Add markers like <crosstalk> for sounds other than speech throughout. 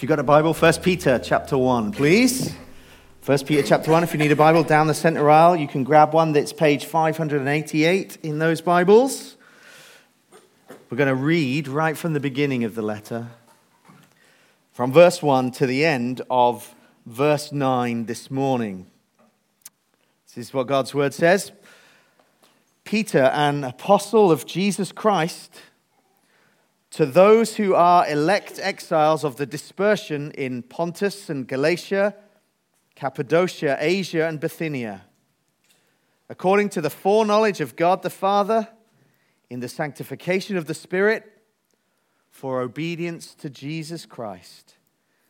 If you've got a Bible, 1 Peter chapter 1, please. 1 Peter chapter 1, if you need a Bible down the center aisle, you can grab one that's page 588 in those Bibles. We're going to read right from the beginning of the letter, from verse 1 to the end of verse 9 this morning. This is what God's word says Peter, an apostle of Jesus Christ to those who are elect exiles of the dispersion in Pontus and Galatia, Cappadocia, Asia, and Bithynia, according to the foreknowledge of God the Father, in the sanctification of the Spirit, for obedience to Jesus Christ,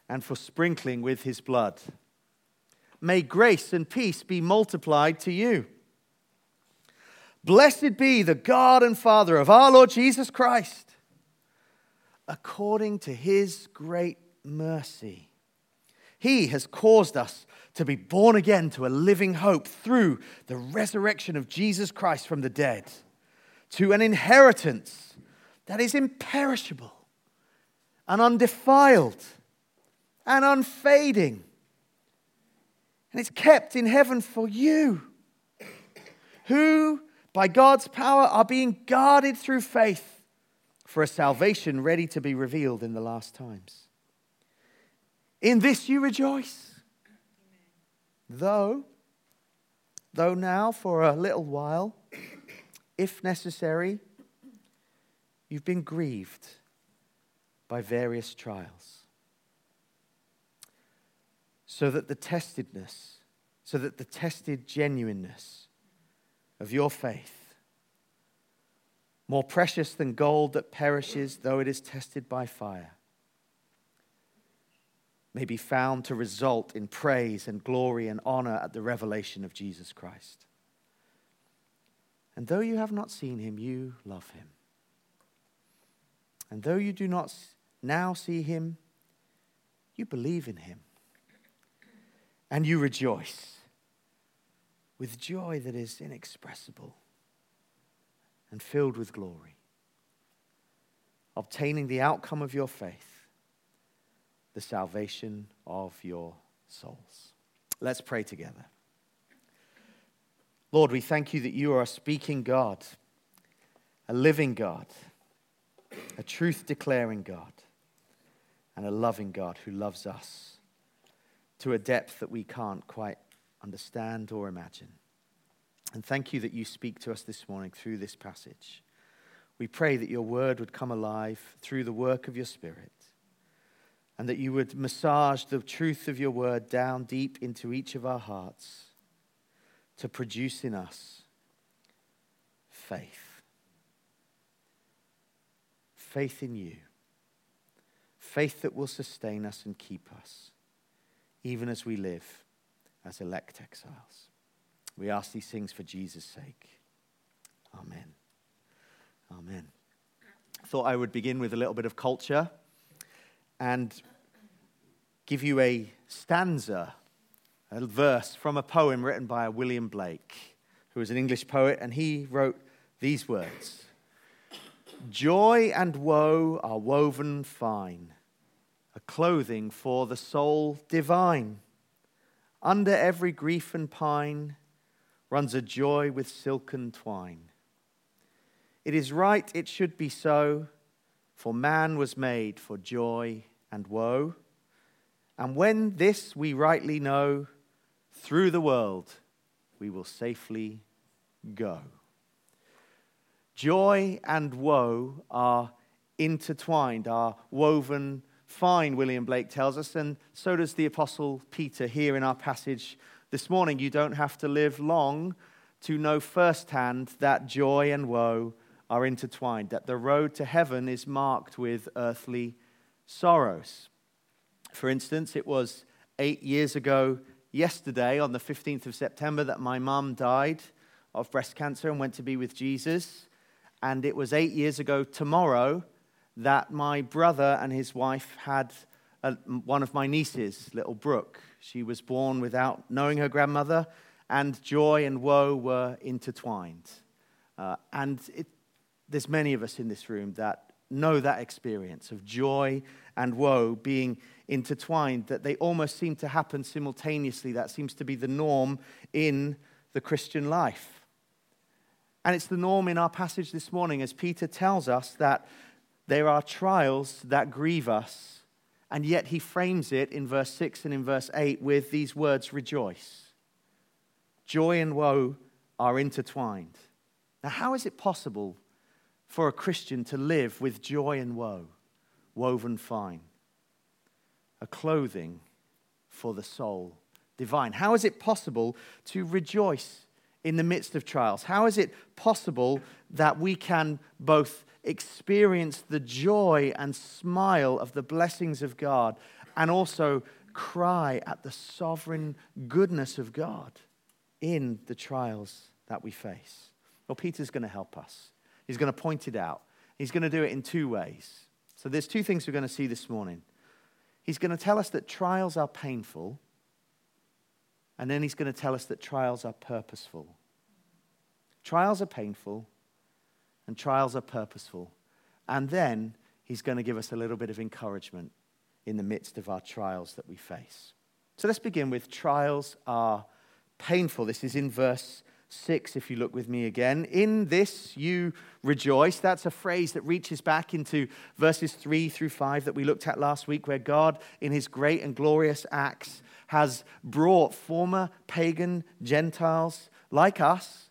and for sprinkling with his blood. May grace and peace be multiplied to you. Blessed be the God and Father of our Lord Jesus Christ according to his great mercy. He has caused us to be born again to a living hope through the resurrection of Jesus Christ from the dead, to an inheritance that is imperishable and undefiled and unfading. And it's kept in heaven for you, who by God's power are being guarded through faith for a salvation ready to be revealed in the last times. In this you rejoice. Though, though now for a little while, if necessary, you've been grieved by various trials. So that the testedness, so that the tested genuineness of your faith more precious than gold that perishes, though it is tested by fire, may be found to result in praise and glory and honor at the revelation of Jesus Christ. And though you have not seen him, you love him. And though you do not now see him, you believe in him. And you rejoice with joy that is inexpressible and filled with glory, obtaining the outcome of your faith, the salvation of your souls. Let's pray together. Lord, we thank you that you are a speaking God, a living God, a truth declaring God, and a loving God who loves us to a depth that we can't quite understand or imagine. And thank you that you speak to us this morning through this passage. We pray that your word would come alive through the work of your spirit and that you would massage the truth of your word down deep into each of our hearts to produce in us faith. Faith in you. Faith that will sustain us and keep us, even as we live as elect exiles. We ask these things for Jesus' sake. Amen. Amen. Thought I would begin with a little bit of culture and give you a stanza, a verse from a poem written by William Blake, who was an English poet, and he wrote these words Joy and woe are woven fine, a clothing for the soul divine. Under every grief and pine, runs a joy with silken twine. It is right, it should be so, for man was made for joy and woe. And when this we rightly know, through the world we will safely go. Joy and woe are intertwined, are woven fine, William Blake tells us, and so does the Apostle Peter here in our passage this morning, you don't have to live long to know firsthand that joy and woe are intertwined, that the road to heaven is marked with earthly sorrows. For instance, it was eight years ago yesterday, on the 15th of September, that my mum died of breast cancer and went to be with Jesus. And it was eight years ago tomorrow that my brother and his wife had a, one of my nieces, little Brooke. She was born without knowing her grandmother, and joy and woe were intertwined. Uh, and it, there's many of us in this room that know that experience of joy and woe being intertwined, that they almost seem to happen simultaneously. That seems to be the norm in the Christian life. And it's the norm in our passage this morning as Peter tells us that there are trials that grieve us, and yet he frames it in verse 6 and in verse 8 with these words rejoice. Joy and woe are intertwined. Now, how is it possible for a Christian to live with joy and woe woven fine? A clothing for the soul divine. How is it possible to rejoice in the midst of trials? How is it possible that we can both experience the joy and smile of the blessings of God and also cry at the sovereign goodness of God in the trials that we face? Well, Peter's going to help us. He's going to point it out. He's going to do it in two ways. So there's two things we're going to see this morning. He's going to tell us that trials are painful, and then he's going to tell us that trials are purposeful. Trials are painful, and trials are purposeful. And then he's going to give us a little bit of encouragement in the midst of our trials that we face. So let's begin with trials are painful. This is in verse 6, if you look with me again. In this you rejoice. That's a phrase that reaches back into verses 3 through 5 that we looked at last week, where God, in his great and glorious acts, has brought former pagan Gentiles like us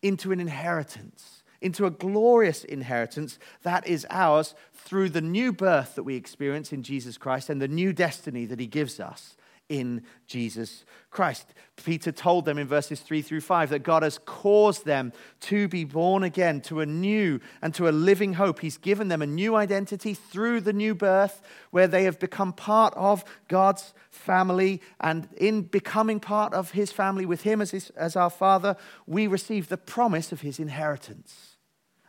into an inheritance into a glorious inheritance that is ours through the new birth that we experience in Jesus Christ and the new destiny that he gives us in Jesus Christ. Peter told them in verses 3 through 5 that God has caused them to be born again to a new and to a living hope. He's given them a new identity through the new birth, where they have become part of God's family. And in becoming part of his family with him as, his, as our Father, we receive the promise of his inheritance.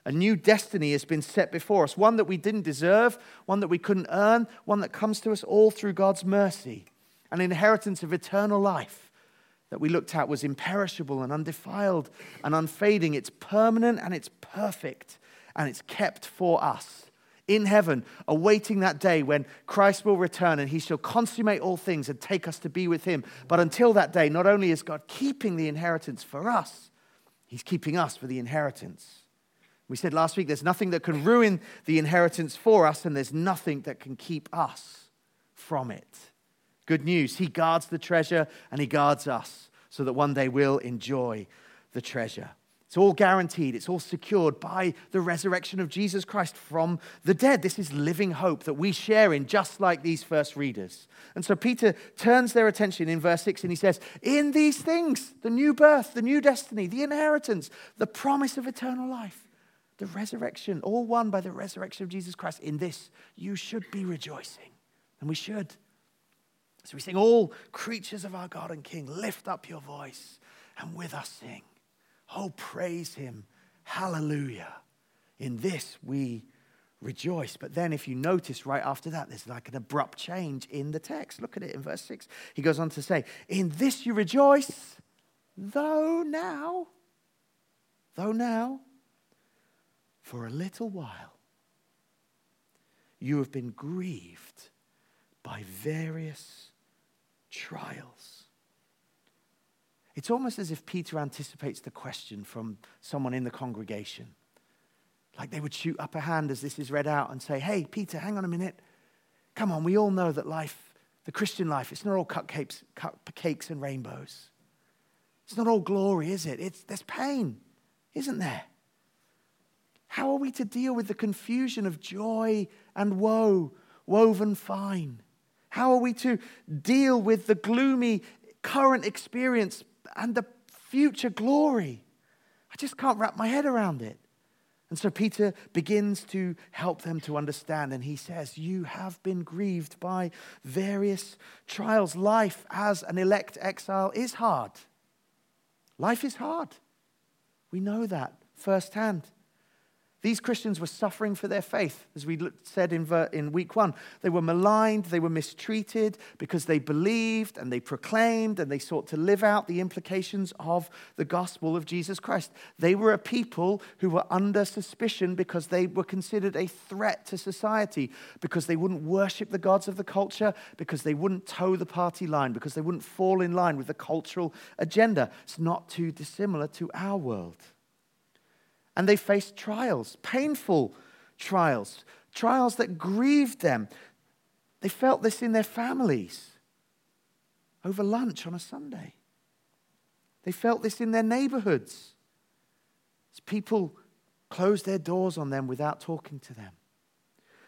A new destiny has been set before us, one that we didn't deserve, one that we couldn't earn, one that comes to us all through God's mercy. An inheritance of eternal life that we looked at was imperishable and undefiled and unfading. It's permanent and it's perfect and it's kept for us in heaven, awaiting that day when Christ will return and he shall consummate all things and take us to be with him. But until that day, not only is God keeping the inheritance for us, he's keeping us for the inheritance. We said last week there's nothing that can ruin the inheritance for us, and there's nothing that can keep us from it. Good news. He guards the treasure and He guards us so that one day we'll enjoy the treasure. It's all guaranteed, it's all secured by the resurrection of Jesus Christ from the dead. This is living hope that we share in, just like these first readers. And so Peter turns their attention in verse 6 and he says, In these things, the new birth, the new destiny, the inheritance, the promise of eternal life the resurrection, all won by the resurrection of Jesus Christ. In this, you should be rejoicing. And we should. So we sing, All creatures of our God and King, lift up your voice and with us sing. Oh, praise him. Hallelujah. In this we rejoice. But then, if you notice right after that, there's like an abrupt change in the text. Look at it in verse 6. He goes on to say, In this you rejoice, though now, though now, for a little while, you have been grieved by various trials. It's almost as if Peter anticipates the question from someone in the congregation. Like they would shoot up a hand as this is read out and say, Hey, Peter, hang on a minute. Come on, we all know that life, the Christian life, it's not all cupcakes, cupcakes and rainbows. It's not all glory, is it? It's, there's pain, isn't there? How are we to deal with the confusion of joy and woe woven fine? How are we to deal with the gloomy current experience and the future glory? I just can't wrap my head around it. And so Peter begins to help them to understand, and he says, You have been grieved by various trials. Life as an elect exile is hard. Life is hard. We know that firsthand. These Christians were suffering for their faith, as we said in, week one. They were maligned, they were mistreated because they believed and they proclaimed and they sought to live out the implications of the gospel of Jesus Christ. They were a people who were under suspicion because they were considered a threat to society, because they wouldn't worship the gods of the culture, because they wouldn't toe the party line, because they wouldn't fall in line with the cultural agenda. It's not too dissimilar to our world. And they faced trials, painful trials, trials that grieved them. They felt this in their families over lunch on a Sunday. They felt this in their neighborhoods as people closed their doors on them without talking to them.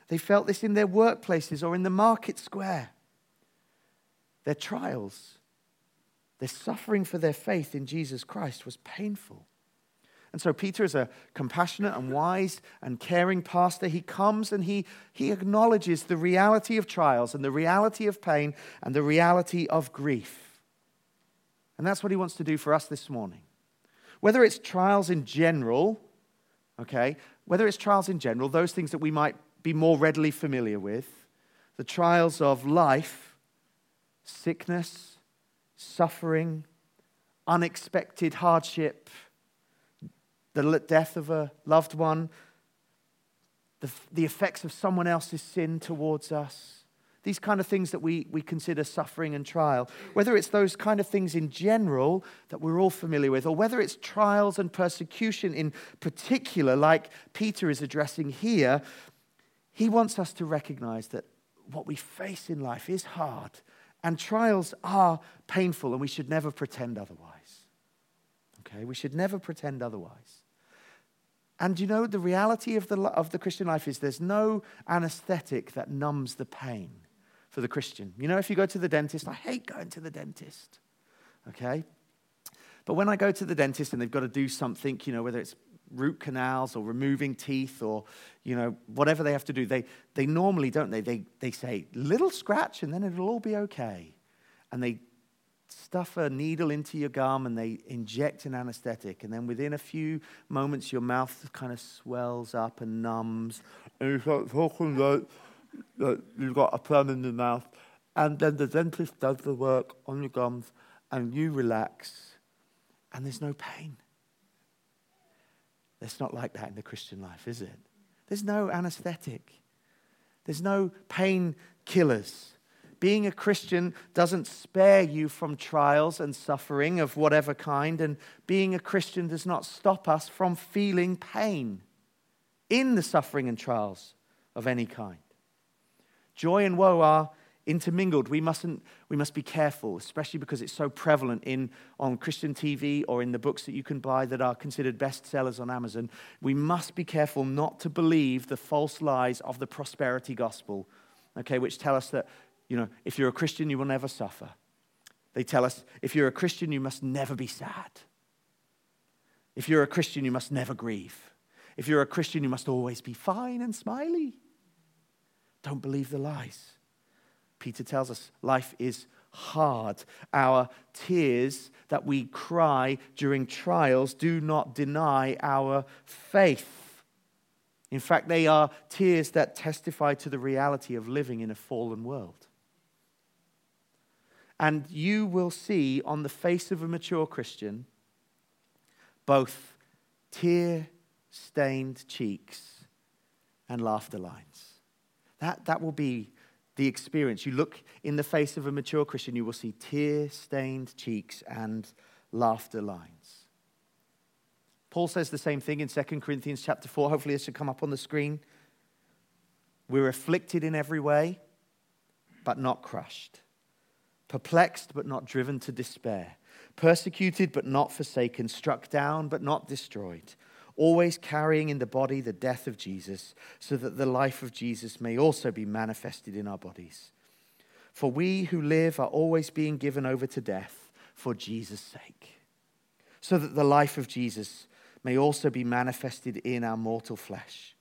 They felt this in their workplaces or in the market square. Their trials, their suffering for their faith in Jesus Christ was painful. And so Peter is a compassionate and wise and caring pastor. He comes and he, he acknowledges the reality of trials and the reality of pain and the reality of grief. And that's what he wants to do for us this morning. Whether it's trials in general, okay, whether it's trials in general, those things that we might be more readily familiar with, the trials of life, sickness, suffering, unexpected hardship, the death of a loved one, the, the effects of someone else's sin towards us, these kind of things that we, we consider suffering and trial, whether it's those kind of things in general that we're all familiar with, or whether it's trials and persecution in particular, like Peter is addressing here, he wants us to recognize that what we face in life is hard and trials are painful, and we should never pretend otherwise. Okay? We should never pretend otherwise. And you know, the reality of the, of the Christian life is there's no anesthetic that numbs the pain for the Christian. You know, if you go to the dentist, I hate going to the dentist, okay? But when I go to the dentist and they've got to do something, you know, whether it's root canals or removing teeth or, you know, whatever they have to do, they, they normally, don't they? They, they say, little scratch and then it'll all be okay. And they stuff a needle into your gum and they inject an anesthetic. And then within a few moments, your mouth kind of swells up and numbs. And you start talking like, like you've got a plum in your mouth. And then the dentist does the work on your gums and you relax and there's no pain. It's not like that in the Christian life, is it? There's no anesthetic. There's no pain killers. Being a Christian doesn't spare you from trials and suffering of whatever kind, and being a Christian does not stop us from feeling pain in the suffering and trials of any kind. Joy and woe are intermingled. We, mustn't, we must be careful, especially because it's so prevalent in, on Christian TV or in the books that you can buy that are considered bestsellers on Amazon. We must be careful not to believe the false lies of the prosperity gospel, okay, which tell us that you know, if you're a Christian, you will never suffer. They tell us if you're a Christian, you must never be sad. If you're a Christian, you must never grieve. If you're a Christian, you must always be fine and smiley. Don't believe the lies. Peter tells us life is hard. Our tears that we cry during trials do not deny our faith. In fact, they are tears that testify to the reality of living in a fallen world. And you will see on the face of a mature Christian both tear stained cheeks and laughter lines. That, that will be the experience. You look in the face of a mature Christian, you will see tear stained cheeks and laughter lines. Paul says the same thing in 2 Corinthians chapter 4. Hopefully, this should come up on the screen. We're afflicted in every way, but not crushed perplexed but not driven to despair, persecuted but not forsaken, struck down but not destroyed, always carrying in the body the death of Jesus, so that the life of Jesus may also be manifested in our bodies. For we who live are always being given over to death for Jesus' sake, so that the life of Jesus may also be manifested in our mortal flesh.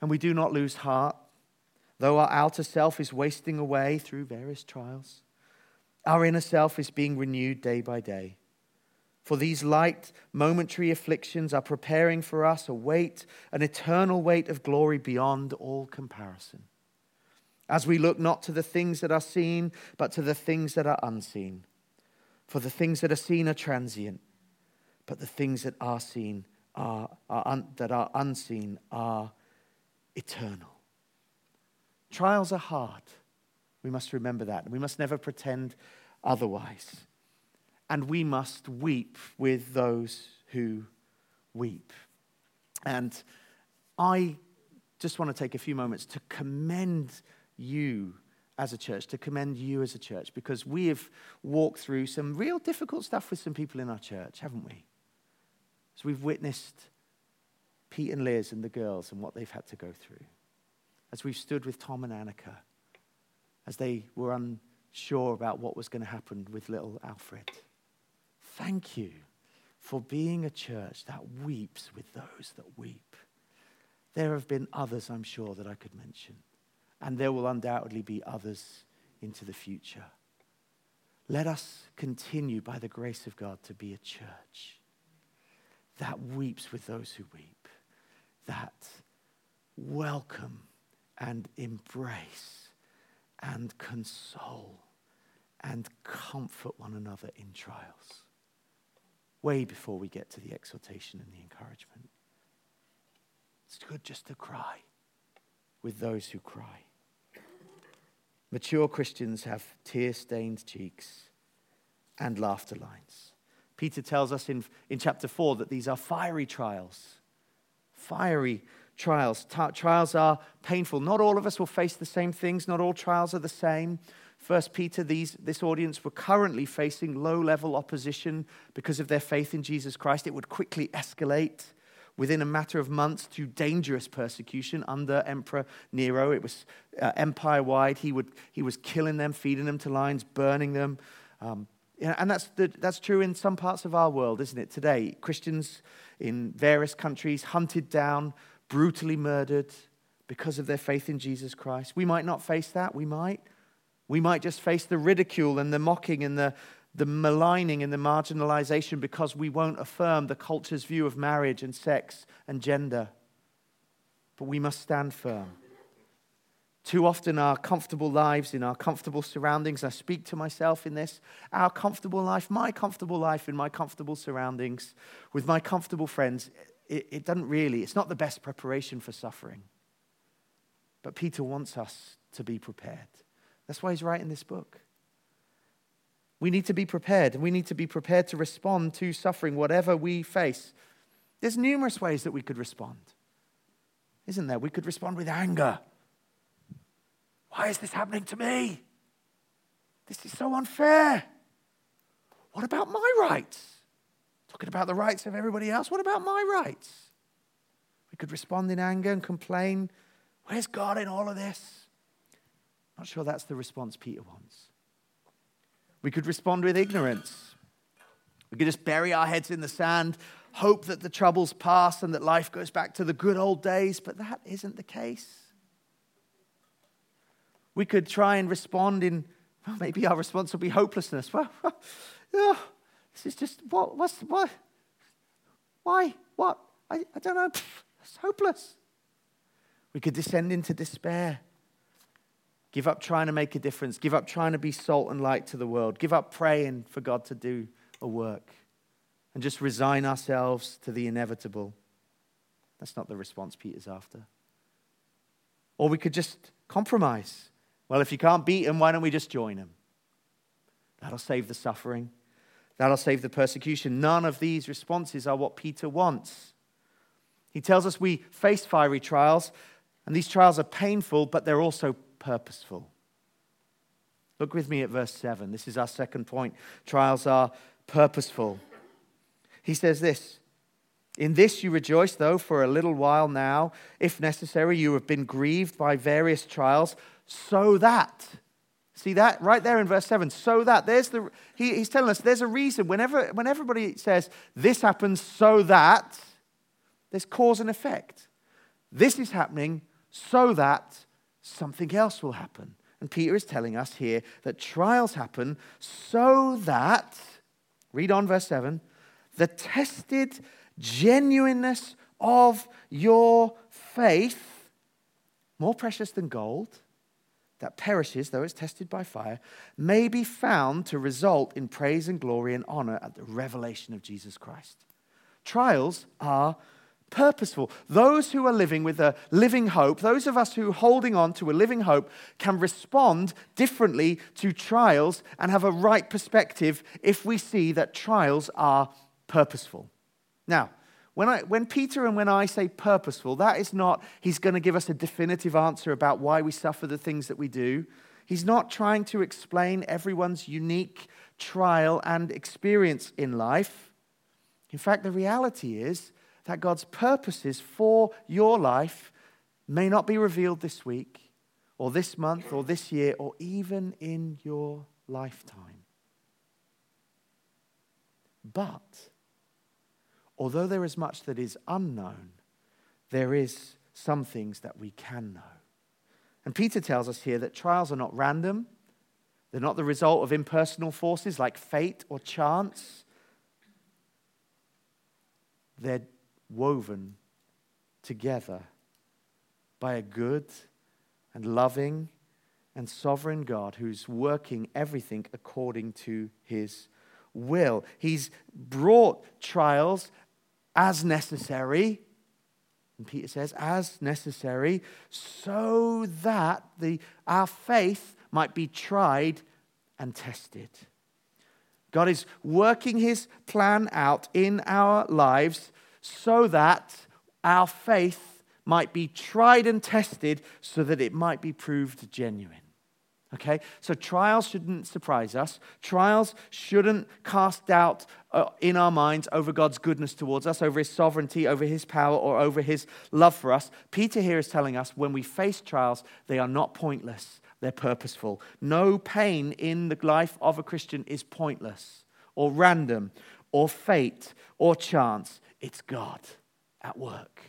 And we do not lose heart, though our outer self is wasting away through various trials our inner self is being renewed day by day. For these light, momentary afflictions are preparing for us a weight, an eternal weight of glory beyond all comparison. As we look not to the things that are seen, but to the things that are unseen. For the things that are seen are transient, but the things that are seen are, are un, that are unseen are eternal. Trials are hard. We must remember that. We must never pretend otherwise and we must weep with those who weep. And I just want to take a few moments to commend you as a church, to commend you as a church, because we have walked through some real difficult stuff with some people in our church, haven't we? So we've witnessed Pete and Liz and the girls and what they've had to go through. As we've stood with Tom and Annika, as they were unsure about what was going to happen with little Alfred. Thank you for being a church that weeps with those that weep. There have been others, I'm sure, that I could mention. And there will undoubtedly be others into the future. Let us continue, by the grace of God, to be a church that weeps with those who weep, that welcome and embrace and console and comfort one another in trials way before we get to the exhortation and the encouragement. It's good just to cry with those who cry. Mature Christians have tear stained cheeks and laughter lines. Peter tells us in, in chapter 4 that these are fiery trials. Fiery trials. trials are painful. Not all of us will face the same things, not all trials are the same. First Peter, these, this audience were currently facing low level opposition because of their faith in Jesus Christ. It would quickly escalate within a matter of months to dangerous persecution under Emperor Nero. It was uh, empire wide. He, would, he was killing them, feeding them to lions, burning them. Um, and that's, the, that's true in some parts of our world, isn't it? Today, Christians in various countries hunted down, brutally murdered because of their faith in Jesus Christ. We might not face that, we might. We might just face the ridicule and the mocking and the, the maligning and the marginalization because we won't affirm the culture's view of marriage and sex and gender. But we must stand firm. Too often, our comfortable lives in our comfortable surroundings, I speak to myself in this, our comfortable life, my comfortable life in my comfortable surroundings, with my comfortable friends, it, it doesn't really, it's not the best preparation for suffering. But Peter wants us to be prepared. That's why he's writing this book. We need to be prepared, and we need to be prepared to respond to suffering, whatever we face. There's numerous ways that we could respond, isn't there? We could respond with anger. Why is this happening to me? This is so unfair. What about my rights? Talking about the rights of everybody else. What about my rights? We could respond in anger and complain. Where's God in all of this? Not sure that's the response Peter wants. We could respond with ignorance. We could just bury our heads in the sand, hope that the troubles pass and that life goes back to the good old days, but that isn't the case. We could try and respond in, well, maybe our response will be hopelessness. <laughs> Well, <laughs> yeah, this is just, what, what's, what? Why? What? I, I don't know. It's hopeless. We could descend into despair. Give up trying to make a difference. Give up trying to be salt and light to the world. Give up praying for God to do a work. And just resign ourselves to the inevitable. That's not the response Peter's after. Or we could just compromise. Well, if you can't beat him, why don't we just join him? That'll save the suffering. That'll save the persecution. None of these responses are what Peter wants. He tells us we face fiery trials, and these trials are painful, but they're also purposeful. Look with me at verse 7. This is our second point. Trials are purposeful. He says this In this you rejoice, though, for a little while now, if necessary, you have been grieved by various trials, so that. See that right there in verse 7. So that. There's the, he, he's telling us there's a reason. Whenever, when everybody says this happens so that, there's cause and effect. This is happening so that something else will happen. And Peter is telling us here that trials happen so that, read on verse 7, the tested genuineness of your faith, more precious than gold, that perishes, though it's tested by fire, may be found to result in praise and glory and honor at the revelation of Jesus Christ. Trials are purposeful. Those who are living with a living hope, those of us who are holding on to a living hope, can respond differently to trials and have a right perspective if we see that trials are purposeful. Now, when, I, when Peter and when I say purposeful, that is not he's going to give us a definitive answer about why we suffer the things that we do. He's not trying to explain everyone's unique trial and experience in life. In fact, the reality is that God's purposes for your life may not be revealed this week, or this month, or this year, or even in your lifetime. But, although there is much that is unknown, there is some things that we can know. And Peter tells us here that trials are not random, they're not the result of impersonal forces like fate or chance. They're woven together by a good and loving and sovereign God who's working everything according to his will. He's brought trials as necessary. And Peter says, as necessary, so that the, our faith might be tried and tested. God is working his plan out in our lives so that our faith might be tried and tested so that it might be proved genuine. Okay? So trials shouldn't surprise us. Trials shouldn't cast doubt uh, in our minds over God's goodness towards us, over his sovereignty, over his power, or over his love for us. Peter here is telling us when we face trials, they are not pointless, they're purposeful. No pain in the life of a Christian is pointless, or random, or fate, or chance. It's God at work,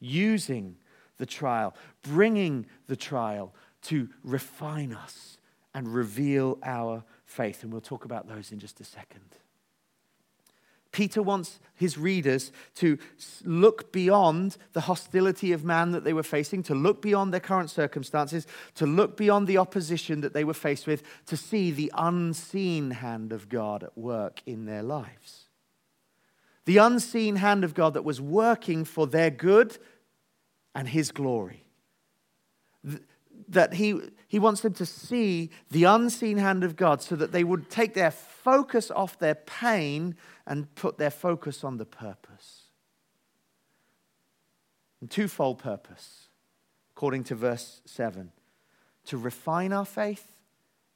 using the trial, bringing the trial to refine us and reveal our faith. And we'll talk about those in just a second. Peter wants his readers to look beyond the hostility of man that they were facing, to look beyond their current circumstances, to look beyond the opposition that they were faced with, to see the unseen hand of God at work in their lives. The unseen hand of God that was working for their good and his glory that he, he wants them to see the unseen hand of God so that they would take their focus off their pain and put their focus on the purpose. And twofold purpose, according to verse 7 to refine our faith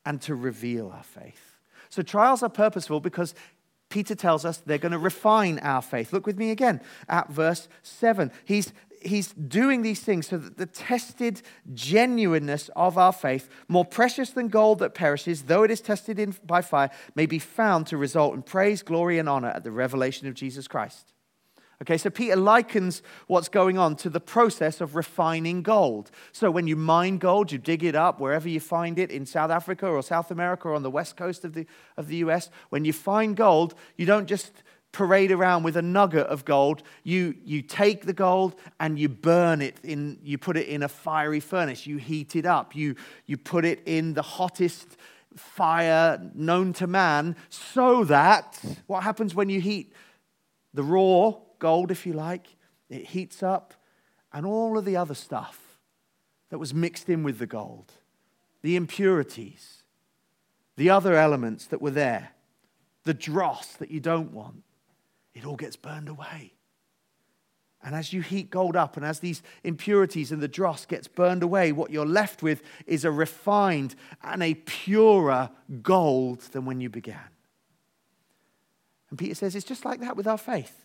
and to reveal our faith. So trials are purposeful because Peter tells us they're going to refine our faith. Look with me again at verse 7. He's he's doing these things so that the tested genuineness of our faith, more precious than gold that perishes, though it is tested in, by fire, may be found to result in praise, glory, and honor at the revelation of Jesus Christ. Okay, so Peter likens what's going on to the process of refining gold. So when you mine gold, you dig it up wherever you find it in South Africa or South America or on the west coast of the, of the US. When you find gold, you don't just parade around with a nugget of gold. You, you take the gold and you burn it in, you put it in a fiery furnace. You heat it up. You, you put it in the hottest fire known to man so that what happens when you heat the raw gold, if you like, it heats up and all of the other stuff that was mixed in with the gold, the impurities, the other elements that were there, the dross that you don't want, it all gets burned away. And as you heat gold up and as these impurities and the dross gets burned away, what you're left with is a refined and a purer gold than when you began. And Peter says it's just like that with our faith.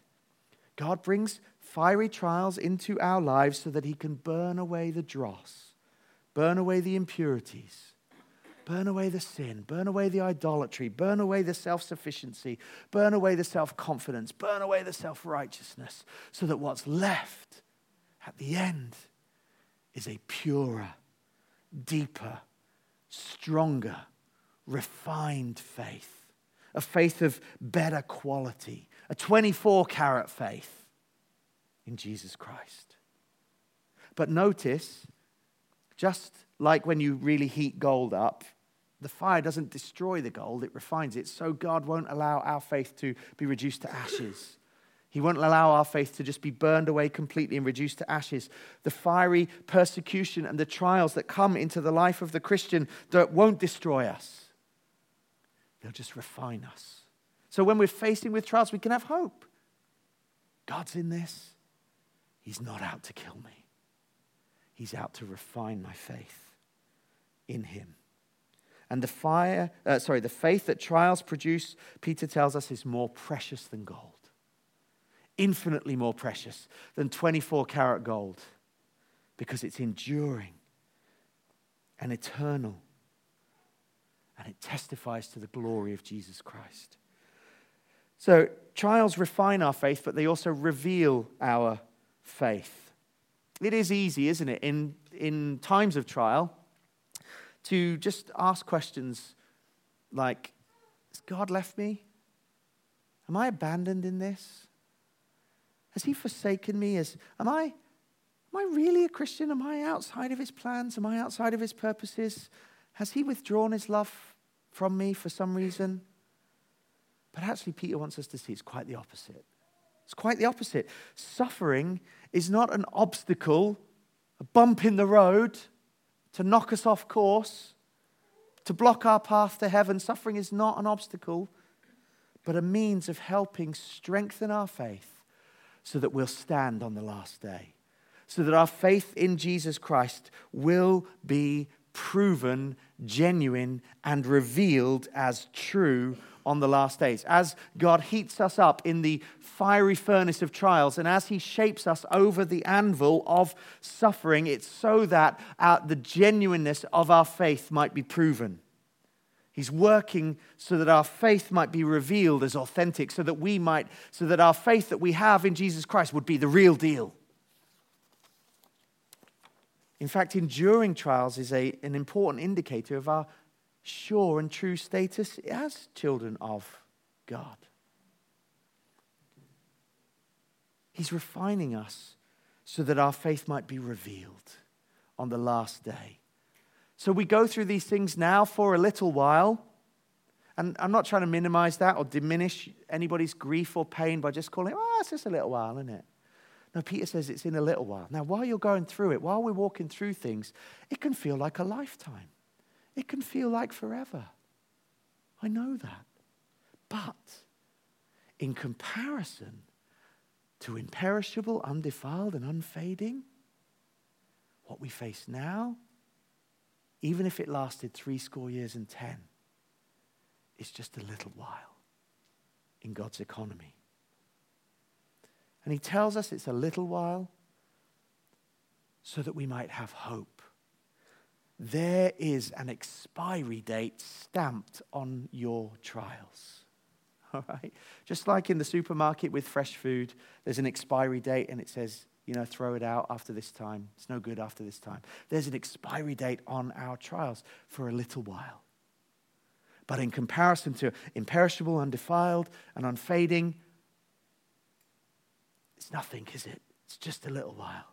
God brings fiery trials into our lives so that he can burn away the dross, burn away the impurities, Burn away the sin, burn away the idolatry, burn away the self sufficiency, burn away the self confidence, burn away the self righteousness, so that what's left at the end is a purer, deeper, stronger, refined faith. a faith of better quality, a 24 carat faith in Jesus Christ. But notice, just like when you really heat gold up, the fire doesn't destroy the gold, it refines it. So God won't allow our faith to be reduced to ashes. He won't allow our faith to just be burned away completely and reduced to ashes. The fiery persecution and the trials that come into the life of the Christian won't destroy us, they'll just refine us. So when we're facing with trials, we can have hope. God's in this. He's not out to kill me, He's out to refine my faith in Him. And the fire, uh, sorry, the faith that trials produce, Peter tells us, is more precious than gold. Infinitely more precious than 24 karat gold because it's enduring and eternal. And it testifies to the glory of Jesus Christ. So, trials refine our faith, but they also reveal our faith. It is easy, isn't it, in, in times of trial to just ask questions like Has God left me? Am I abandoned in this? Has He forsaken me? As, am, I, am I really a Christian? Am I outside of His plans? Am I outside of His purposes? Has He withdrawn His love from me for some reason? But actually, Peter wants us to see it's quite the opposite. It's quite the opposite. Suffering is not an obstacle, a bump in the road to knock us off course, to block our path to heaven. Suffering is not an obstacle, but a means of helping strengthen our faith so that we'll stand on the last day, so that our faith in Jesus Christ will be proven, genuine, and revealed as true on the last days. As God heats us up in the fiery furnace of trials, and as He shapes us over the anvil of suffering, it's so that our, the genuineness of our faith might be proven. He's working so that our faith might be revealed as authentic, so that we might, so that our faith that we have in Jesus Christ would be the real deal. In fact, enduring trials is a, an important indicator of our sure and true status as children of God. He's refining us so that our faith might be revealed on the last day. So we go through these things now for a little while. And I'm not trying to minimize that or diminish anybody's grief or pain by just calling it, oh, it's just a little while, isn't it? No, Peter says it's in a little while. Now, while you're going through it, while we're walking through things, it can feel like a lifetime. It can feel like forever. I know that. But in comparison to imperishable, undefiled, and unfading, what we face now, even if it lasted three score years and ten, is just a little while in God's economy. And He tells us it's a little while so that we might have hope there is an expiry date stamped on your trials. <laughs> All right? Just like in the supermarket with fresh food, there's an expiry date and it says, you know, throw it out after this time. It's no good after this time. There's an expiry date on our trials for a little while. But in comparison to imperishable, undefiled, and unfading, it's nothing, is it? It's just a little while.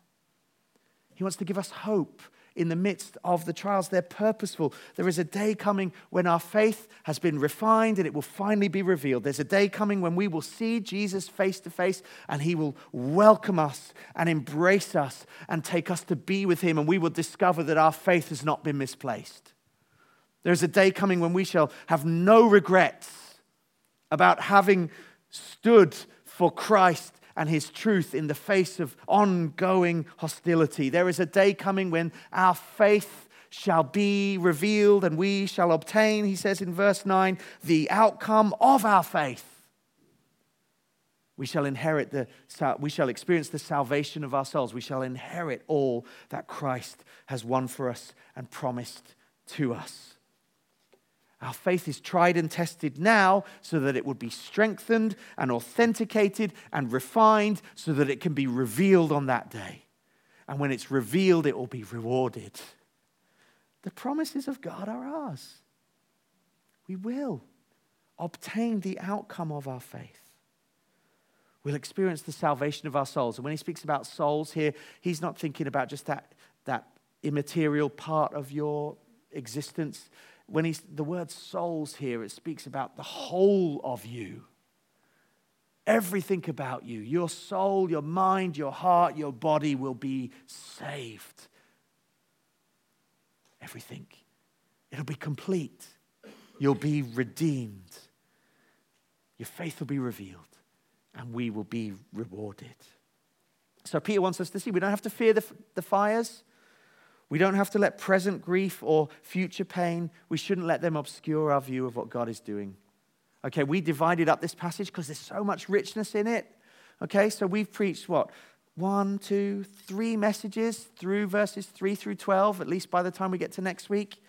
He wants to give us hope in the midst of the trials. They're purposeful. There is a day coming when our faith has been refined and it will finally be revealed. There's a day coming when we will see Jesus face to face and he will welcome us and embrace us and take us to be with him, and we will discover that our faith has not been misplaced. There's a day coming when we shall have no regrets about having stood for Christ and his truth in the face of ongoing hostility. There is a day coming when our faith shall be revealed and we shall obtain, he says in verse 9, the outcome of our faith. We shall inherit the, we shall experience the salvation of ourselves. We shall inherit all that Christ has won for us and promised to us. Our faith is tried and tested now so that it would be strengthened and authenticated and refined so that it can be revealed on that day. And when it's revealed, it will be rewarded. The promises of God are ours. We will obtain the outcome of our faith. We'll experience the salvation of our souls. And when he speaks about souls here, he's not thinking about just that, that immaterial part of your existence. When he's, the word souls here, it speaks about the whole of you. Everything about you, your soul, your mind, your heart, your body will be saved. Everything. It'll be complete. You'll be redeemed. Your faith will be revealed, and we will be rewarded. So, Peter wants us to see we don't have to fear the, the fires. We don't have to let present grief or future pain, we shouldn't let them obscure our view of what God is doing. Okay, we divided up this passage because there's so much richness in it. Okay, so we've preached what? One, two, three messages through verses 3 through 12, at least by the time we get to next week.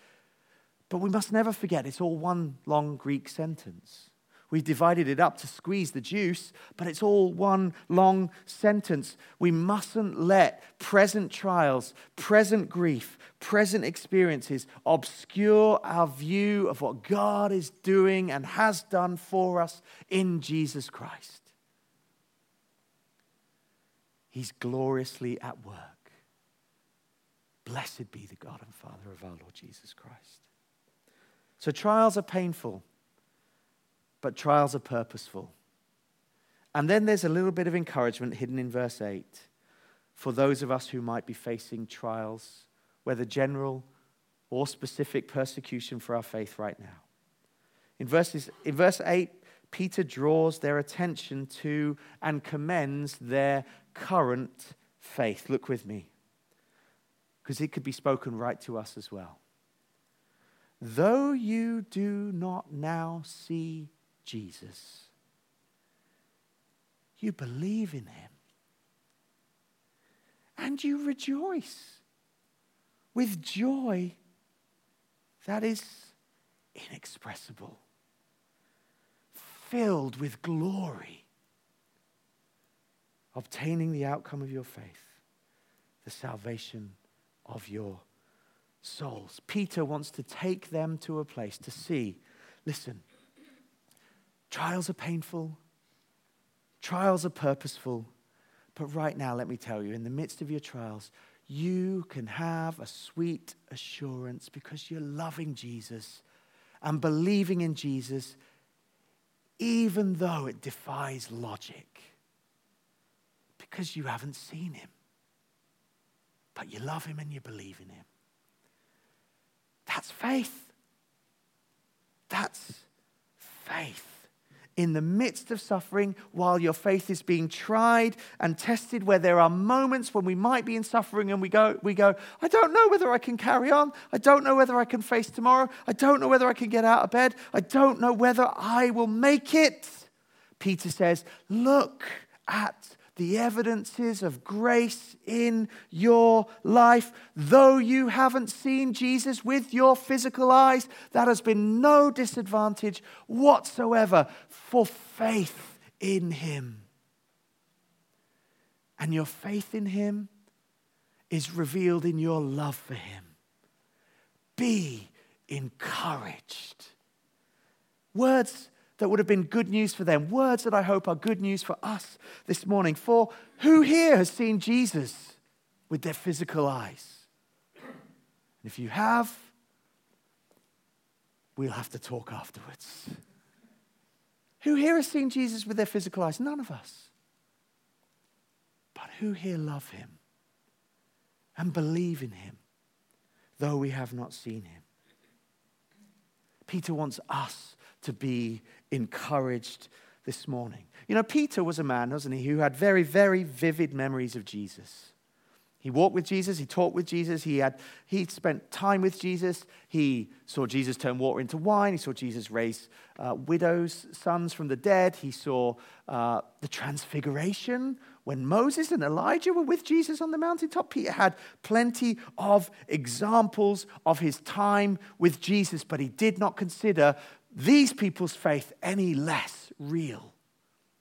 But we must never forget it's all one long Greek sentence. We've divided it up to squeeze the juice, but it's all one long sentence. We mustn't let present trials, present grief, present experiences obscure our view of what God is doing and has done for us in Jesus Christ. He's gloriously at work. Blessed be the God and Father of our Lord Jesus Christ. So, trials are painful but trials are purposeful. And then there's a little bit of encouragement hidden in verse 8 for those of us who might be facing trials, whether general or specific persecution for our faith right now. In, verses, in verse 8, Peter draws their attention to and commends their current faith. Look with me, because it could be spoken right to us as well. Though you do not now see Jesus. You believe in him. And you rejoice with joy that is inexpressible, filled with glory, obtaining the outcome of your faith, the salvation of your souls. Peter wants to take them to a place to see, listen, Trials are painful, trials are purposeful. But right now, let me tell you, in the midst of your trials, you can have a sweet assurance because you're loving Jesus and believing in Jesus, even though it defies logic, because you haven't seen him. But you love him and you believe in him. That's faith. That's faith in the midst of suffering, while your faith is being tried and tested, where there are moments when we might be in suffering and we go, we go, I don't know whether I can carry on. I don't know whether I can face tomorrow. I don't know whether I can get out of bed. I don't know whether I will make it. Peter says, Look at the evidences of grace in your life. Though you haven't seen Jesus with your physical eyes, that has been no disadvantage whatsoever for faith in Him. And your faith in Him is revealed in your love for Him. Be encouraged. Words that would have been good news for them. Words that I hope are good news for us this morning. For who here has seen Jesus with their physical eyes? And if you have, we'll have to talk afterwards. Who here has seen Jesus with their physical eyes? None of us. But who here love him and believe in him, though we have not seen him? Peter wants us to be encouraged this morning. You know, Peter was a man, wasn't he, who had very, very vivid memories of Jesus. He walked with Jesus, he talked with Jesus, he had he spent time with Jesus, he saw Jesus turn water into wine, he saw Jesus raise uh, widows' sons from the dead, he saw uh, the transfiguration when Moses and Elijah were with Jesus on the mountaintop. Peter had plenty of examples of his time with Jesus, but he did not consider these people's faith any less real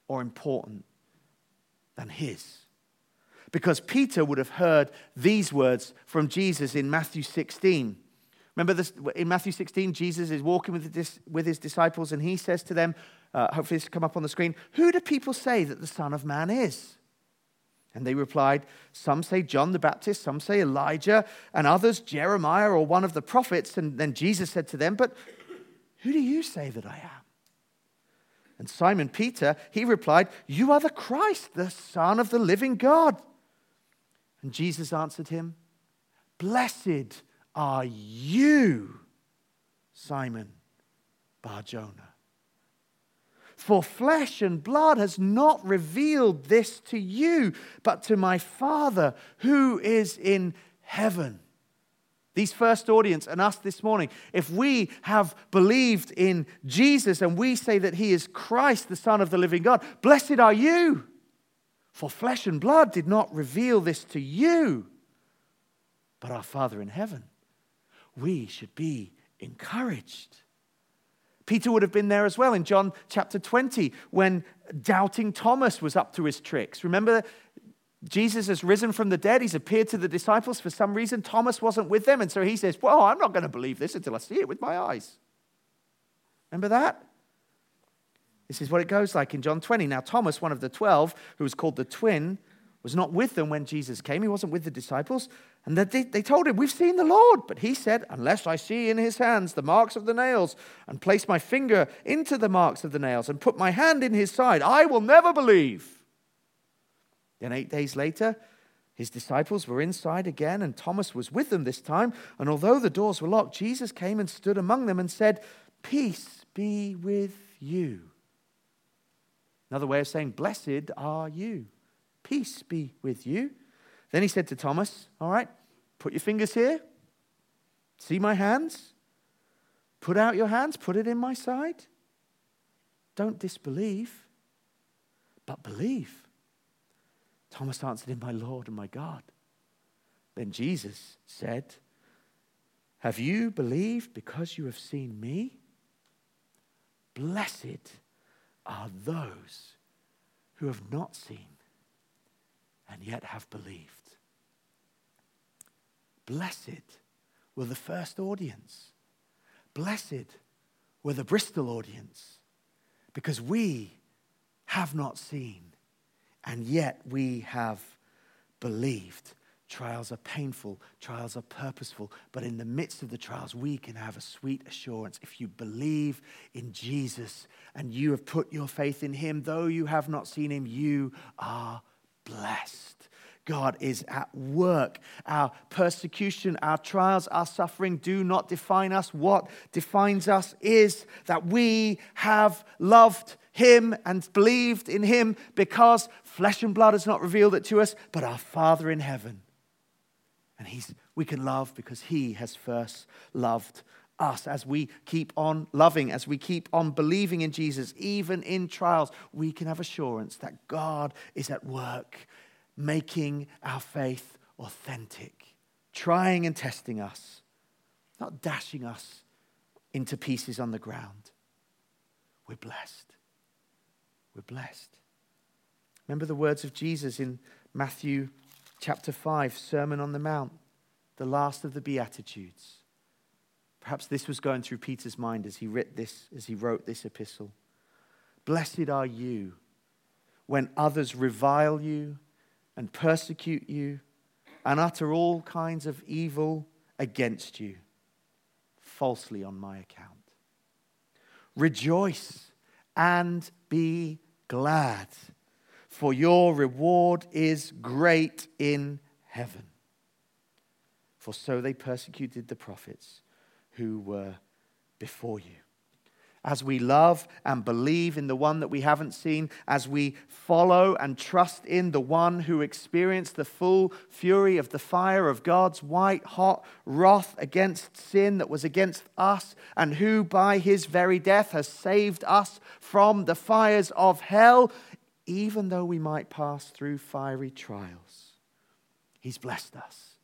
or important than his. Because Peter would have heard these words from Jesus in Matthew 16 Remember this in Matthew 16, Jesus is walking with, with his disciples and he says to them, uh, hopefully this will come up on the screen, Who do people say that the Son of Man is? And they replied, Some say John the Baptist, some say Elijah, and others Jeremiah or one of the prophets. And then Jesus said to them, But who do you say that I am? And Simon Peter, he replied, You are the Christ, the Son of the living God. And Jesus answered him, Blessed are you, Simon Bar Jonah. For flesh and blood has not revealed this to you, but to my Father who is in heaven. These first audience and us this morning, if we have believed in Jesus and we say that he is Christ, the Son of the living God, blessed are you. For flesh and blood did not reveal this to you, but our Father in heaven. We should be encouraged. Peter would have been there as well in John chapter 20 when doubting Thomas was up to his tricks. Remember, Jesus has risen from the dead. He's appeared to the disciples. For some reason, Thomas wasn't with them. And so he says, Well, I'm not going to believe this until I see it with my eyes. Remember that? This is what it goes like in John 20. Now, Thomas, one of the twelve, who was called the twin, was not with them when Jesus came. He wasn't with the disciples. And they, they told him, We've seen the Lord. But he said, Unless I see in his hands the marks of the nails, and place my finger into the marks of the nails, and put my hand in his side, I will never believe. Then, eight days later, his disciples were inside again, and Thomas was with them this time. And although the doors were locked, Jesus came and stood among them and said, Peace be with you. Another way of saying, Blessed are you. Peace be with you. Then he said to Thomas, All right, put your fingers here. See my hands? Put out your hands, put it in my side. Don't disbelieve, but believe. Thomas answered him, My Lord and my God. Then Jesus said, Have you believed because you have seen me? Blessed are those who have not seen and yet have believed. Blessed were the first audience. Blessed were the Bristol audience because we have not seen and yet we have believed. Trials are painful, trials are purposeful, but in the midst of the trials, we can have a sweet assurance. If you believe in Jesus and you have put your faith in Him, though you have not seen Him, you are blessed. God is at work. Our persecution, our trials, our suffering do not define us. What defines us is that we have loved Him and believed in Him because flesh and blood has not revealed it to us, but our Father in heaven. And he's, we can love because He has first loved us as we keep on loving, as we keep on believing in Jesus, even in trials, we can have assurance that God is at work making our faith authentic, trying and testing us, not dashing us into pieces on the ground. We're blessed. Blessed. Remember the words of Jesus in Matthew chapter 5, Sermon on the Mount, the last of the Beatitudes. Perhaps this was going through Peter's mind as he wrote this, as he wrote this epistle. Blessed are you when others revile you and persecute you and utter all kinds of evil against you falsely on my account. Rejoice and be glad, for your reward is great in heaven. For so they persecuted the prophets who were before you as we love and believe in the one that we haven't seen, as we follow and trust in the one who experienced the full fury of the fire of God's white hot wrath against sin that was against us, and who by his very death has saved us from the fires of hell, even though we might pass through fiery trials. He's blessed us,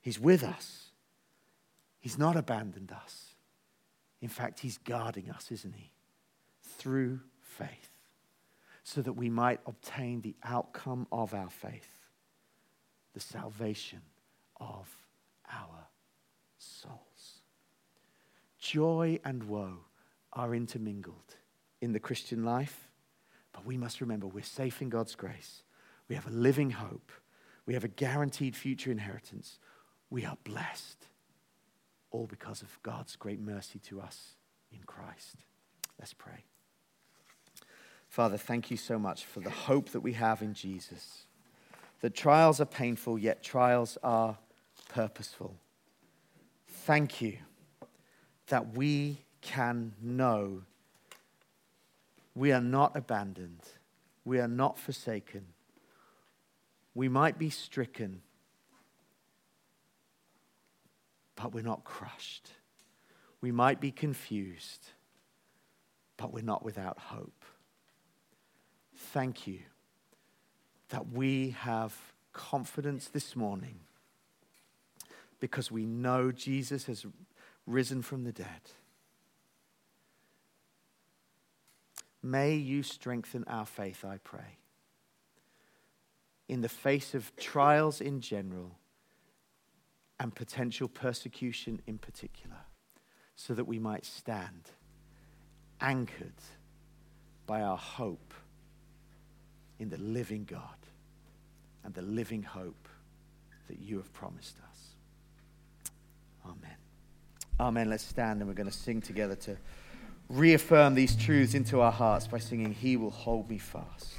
He's with us, He's not abandoned us. In fact, He's guarding us, isn't He? Through faith, so that we might obtain the outcome of our faith the salvation of our souls. joy and woe are intermingled in the Christian life, but we must remember we're safe in God's grace. We have a living hope. We have a guaranteed future inheritance. We are blessed, all because of God's great mercy to us in Christ. Let's pray. Father, thank you so much for the hope that we have in Jesus. That trials are painful, yet trials are purposeful. Thank you that we can know we are not abandoned, we are not forsaken. We might be stricken, but we're not crushed. We might be confused, but we're not without hope. Thank you that we have confidence this morning because we know Jesus has risen from the dead. May you strengthen our faith, I pray, in the face of trials in general and potential persecution in particular, so that we might stand anchored by our hope in the living God and the living hope that you have promised us. Amen. Amen. Let's stand and we're going to sing together to reaffirm these truths into our hearts by singing, He will hold me fast.